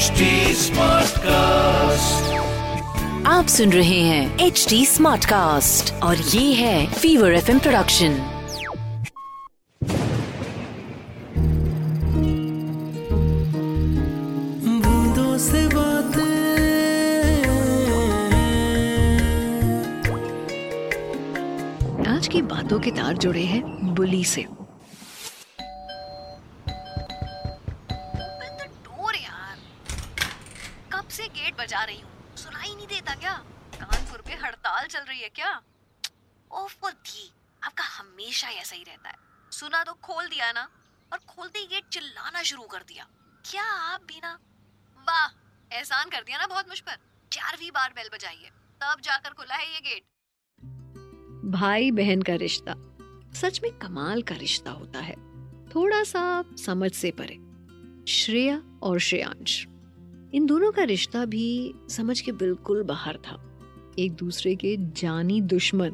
HD Smartcast. आप सुन रहे हैं एच डी स्मार्ट कास्ट और ये है फीवर एफ़ प्रोडक्शन बूंदों से बातें आज की बातों के तार जुड़े हैं बुली से बजा रही हूँ। सुनाई नहीं देता क्या? कानपुर पे हड़ताल चल रही है क्या? ओफो दी आपका हमेशा ऐसा ही रहता है। सुना तो खोल दिया ना, और खोलते ही गेट चिल्लाना शुरू कर दिया। क्या आप भी ना वाह, एहसान कर दिया ना बहुत मुझ पर। चारवीं बार बेल बजाई है। तब जाकर खुला है ये गेट भाई बहन का रिश्ता, सच में कमाल का रिश्ता होता है। थोड़ा सा समझ से परे। श्रेया और श्रेयांश। इन दोनों का रिश्ता भी समझ के बिल्कुल बाहर था। एक दूसरे के जानी दुश्मन।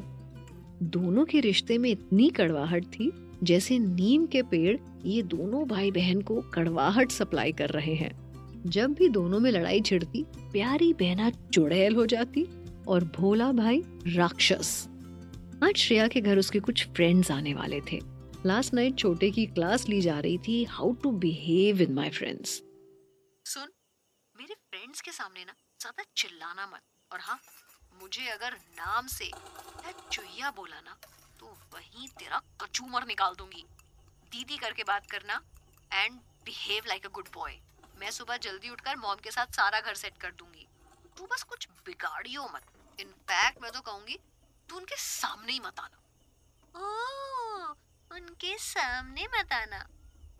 दोनों के रिश्ते में इतनी कड़वाहट थी, जैसे नीम के पेड़ ये दोनों भाई बहन को कड़वाहट सप्लाई कर रहे हैं। जब भी दोनों में लड़ाई छिड़ती, प्यारी बहना चुड़ैल हो जाती और भोला भाई राक्षस। आज श्रेया के घर उसके कुछ फ्रेंड्स आने वाले थे। लास्ट नाइट छोटे की क्लास ली जा रही थी how to behave with my friends friends के सामने ना ज़्यादा चिल्लाना मत। और हाँ मुझे अगर नाम से चुहिया बोला ना तो वहीं तेरा कचूमर निकाल दूँगी। दीदी करके बात करना and behave like a good boy मैं सुबह जल्दी उठकर मॉम के साथ सारा घर सेट कर दूँगी। तू बस कुछ बिगाड़ियो मत। इनफैक्ट मैं तो कहूँगी तू उनके सामने ही मत आना। ओह, उनके सामने मत आना।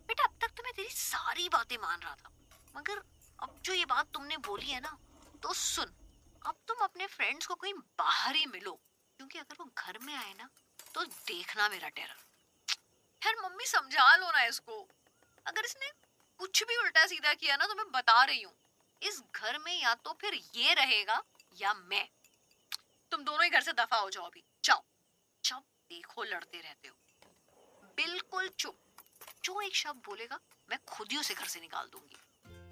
बेटा अब तक तो मैं तेरी सारी बातें मान रहा था मगर अब जो ये बात तुमने बोली है ना तो सुन, अब तुम अपने फ्रेंड्स को कहीं बाहर ही मिलो, क्योंकि अगर वो घर में आए ना तो देखना मेरा टेरर यार मम्मी समझा लो ना इसको। अगर इसने कुछ भी उल्टा सीधा किया ना तो मैं बता रही हूँ, इस घर में या तो फिर ये रहेगा, या मैं। तुम दोनों ही घर से दफ़ा हो जाओ अभी। जाओ। जब देखो लड़ते रहते हो। बिल्कुल चुप। जो एक शब्द बोलेगा, मैं खुद ही उसे घर से निकाल दूँगी।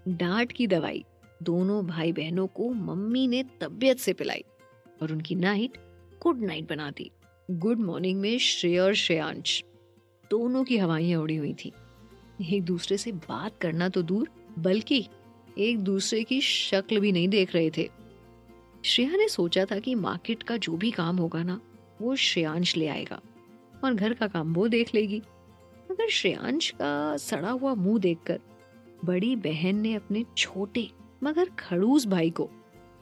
डांट की दवाई। दोनों भाई बहनों को मम्मी ने तबीयत से पिलाई और उनकी नाइट गुड नाइट बना दी। गुड मॉर्निंग में श्रेय और श्रेयांश। दोनों की हवाइयाँ उड़ी हुई थी। एक दूसरे से बात करना तो दूर, बल्कि एक दूसरे की शक्ल भी नहीं देख रहे थे। श्रेया ने सोचा था कि मार्केट का जो भी काम होगा ना, वो श्रेयांश ले आएगा और घर का काम वो देख लेगी। मगर श्रेयांश का सड़ा हुआ मुँह देखकर बड़ी बहन ने अपने छोटे मगर खड़ूस भाई को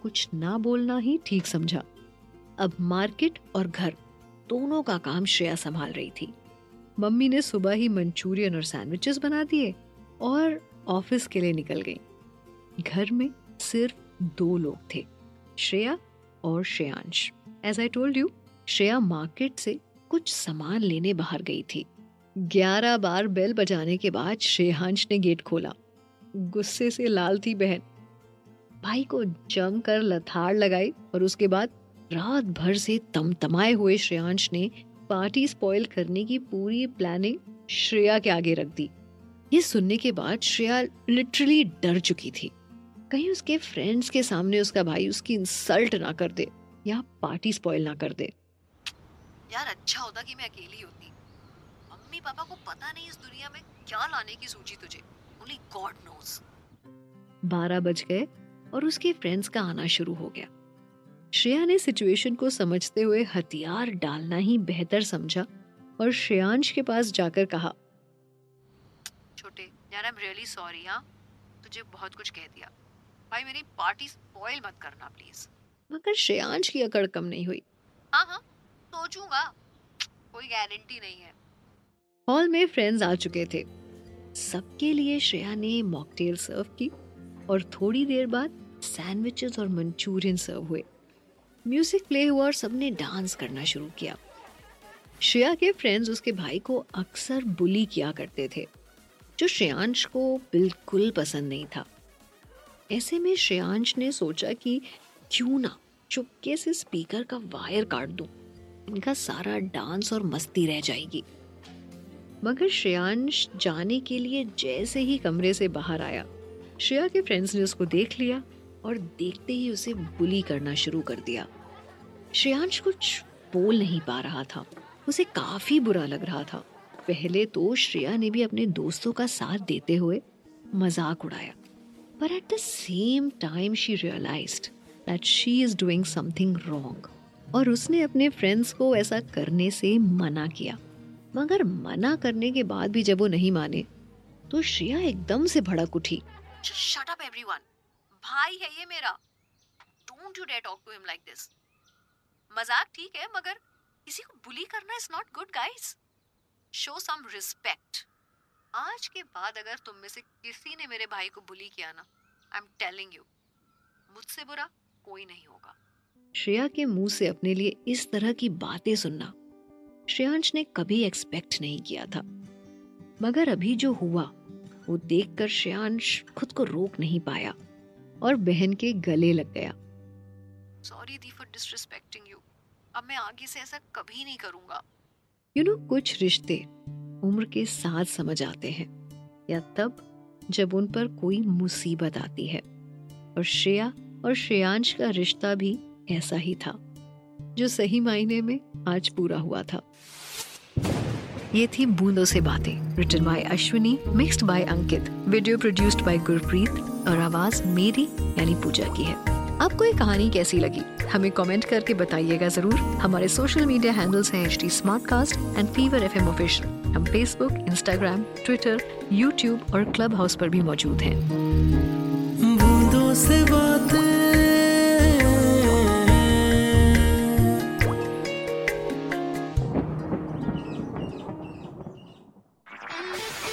कुछ ना बोलना ही ठीक समझा। अब मार्केट और घर दोनों का काम श्रेया संभाल रही थी। मम्मी ने सुबह ही मंचूरियन और सैंडविचेस बना दिए और ऑफ़िस के लिए निकल गई। घर में सिर्फ़ दो लोग थे, श्रेया और Shreyansh. As I told you Shreya market से कुछ सामान लेने बाहर गई थी। ग्यारह बार बेल बजाने के बाद श्रेयांश ने गेट खोला। गुस्से से लाल थी बहन। भाई को जमकर लथाड़ लगाई और उसके बाद रात भर से तमतमाए हुए श्रेयांश ने पार्टी स्पॉइल करने की पूरी प्लानिंग श्रेया के आगे रख दी। ये सुनने के बाद श्रेया लिटरली डर चुकी थी। कहीं उसके फ्रेंड्स के सामने उसका भाई उसकी इंसल्ट ना कर दे या पार्टी स्पॉइल ना कर दे। यार अच्छा होता कि मैं अकेली होती। मम्मी पापा को पता नहीं इस दुनिया में क्या लाने की सूझी तुझे। ओनली गॉड नोस बारह बज गए और उसके फ्रेंड्स का आना शुरू हो गया। श्रेया ने सिचुएशन को समझते हुए हथियार डालना ही बेहतर समझा और श्रेयांश के पास जाकर कहा छोटे यार आई एम रियली सॉरी हाँ? तुझे बहुत कुछ कह दिया। भाई मेरी पार्टी स्पॉइल मत करना प्लीज़ मगर श्रेयांश की अकड़ कम नहीं हुई। हाँ हाँ सोचूँगा। कोई गारंटी नहीं है। हॉल में फ्रेंड्स आ चुके थे। सबके लिए श्रेया ने मॉकटेल सर्व की और थोड़ी देर बाद सैंडविचेस और मंचूरियन सर्व हुए। म्यूज़िक प्ले हुआ और सबने डांस करना शुरू किया। श्रेया के फ्रेंड्स उसके भाई को अक्सर बुली किया करते थे, जो श्रेयांश को बिल्कुल पसंद नहीं था। ऐसे में श्रेयांश ने सोचा कि क्यों ना चुपके से स्पीकर का वायर काट दूँ। इनका सारा डांस और मस्ती रह जाएगी। मगर श्रेयांश जाने के लिए जैसे ही कमरे से बाहर आया। श्रेया के फ्रेंड्स ने उसको देख लिया और देखते ही उसे बुली करना शुरू कर दिया। श्रेयांश कुछ बोल नहीं पा रहा था। उसे काफ़ी बुरा लग रहा था। पहले तो श्रेया ने भी अपने दोस्तों का साथ देते हुए मज़ाक उड़ाया। पर at the same time she realize that she is doing something wrong और उसने अपने फ्रेंड्स को ऐसा करने से मना किया। मगर मना करने के बाद भी जब वो नहीं माने तो श्रेया एकदम से भड़क उठी। शट अप एवरीवन भाई है ये मेरा। Don't you dare talk to him like this मज़ाक ठीक है मगर किसी को बुली करना is not good guys show some respect आज के बाद अगर तुम में से किसी ने मेरे भाई को बुली किया ना आई एम टेलिंग यू मुझसे बुरा कोई नहीं होगा। श्रेया के मुँह से अपने लिए इस तरह की बातें सुनना। श्रेयांश ने कभी एक्सपेक्ट नहीं किया था। मगर अभी जो हुआ वो देखकर श्रेयांश खुद को रोक नहीं पाया और बहन के गले लग गया। सॉरी दी फॉर डिसरिस्पेक्टिंग यू अब मैं आगे से ऐसा कभी नहीं करूँगा। यू you नो know, कुछ रिश्ते उम्र के साथ समझ आते हैं या तब जब उन पर कोई मुसीबत आती है। और श्रेया और श्रेयांश का रिश्ता भी ऐसा ही था। जो सही मायने में आज पूरा हुआ था। ये थी बूंदों से बातें written by Ashwini mixed by Ankit video produced by Gurpreet, और आवाज़ मेरी, यानी पूजा की है। आपको ये कहानी कैसी लगी? हमें कमेंट करके बताइएगा ज़रूर। हमारे सोशल मीडिया हैंडल्स हैं H T and Fever F M official हम फेसबुक इंस्टाग्राम ट्विटर यूट्यूब और क्लब हाउस पर भी मौजूद हैं। बूंदों से बातें।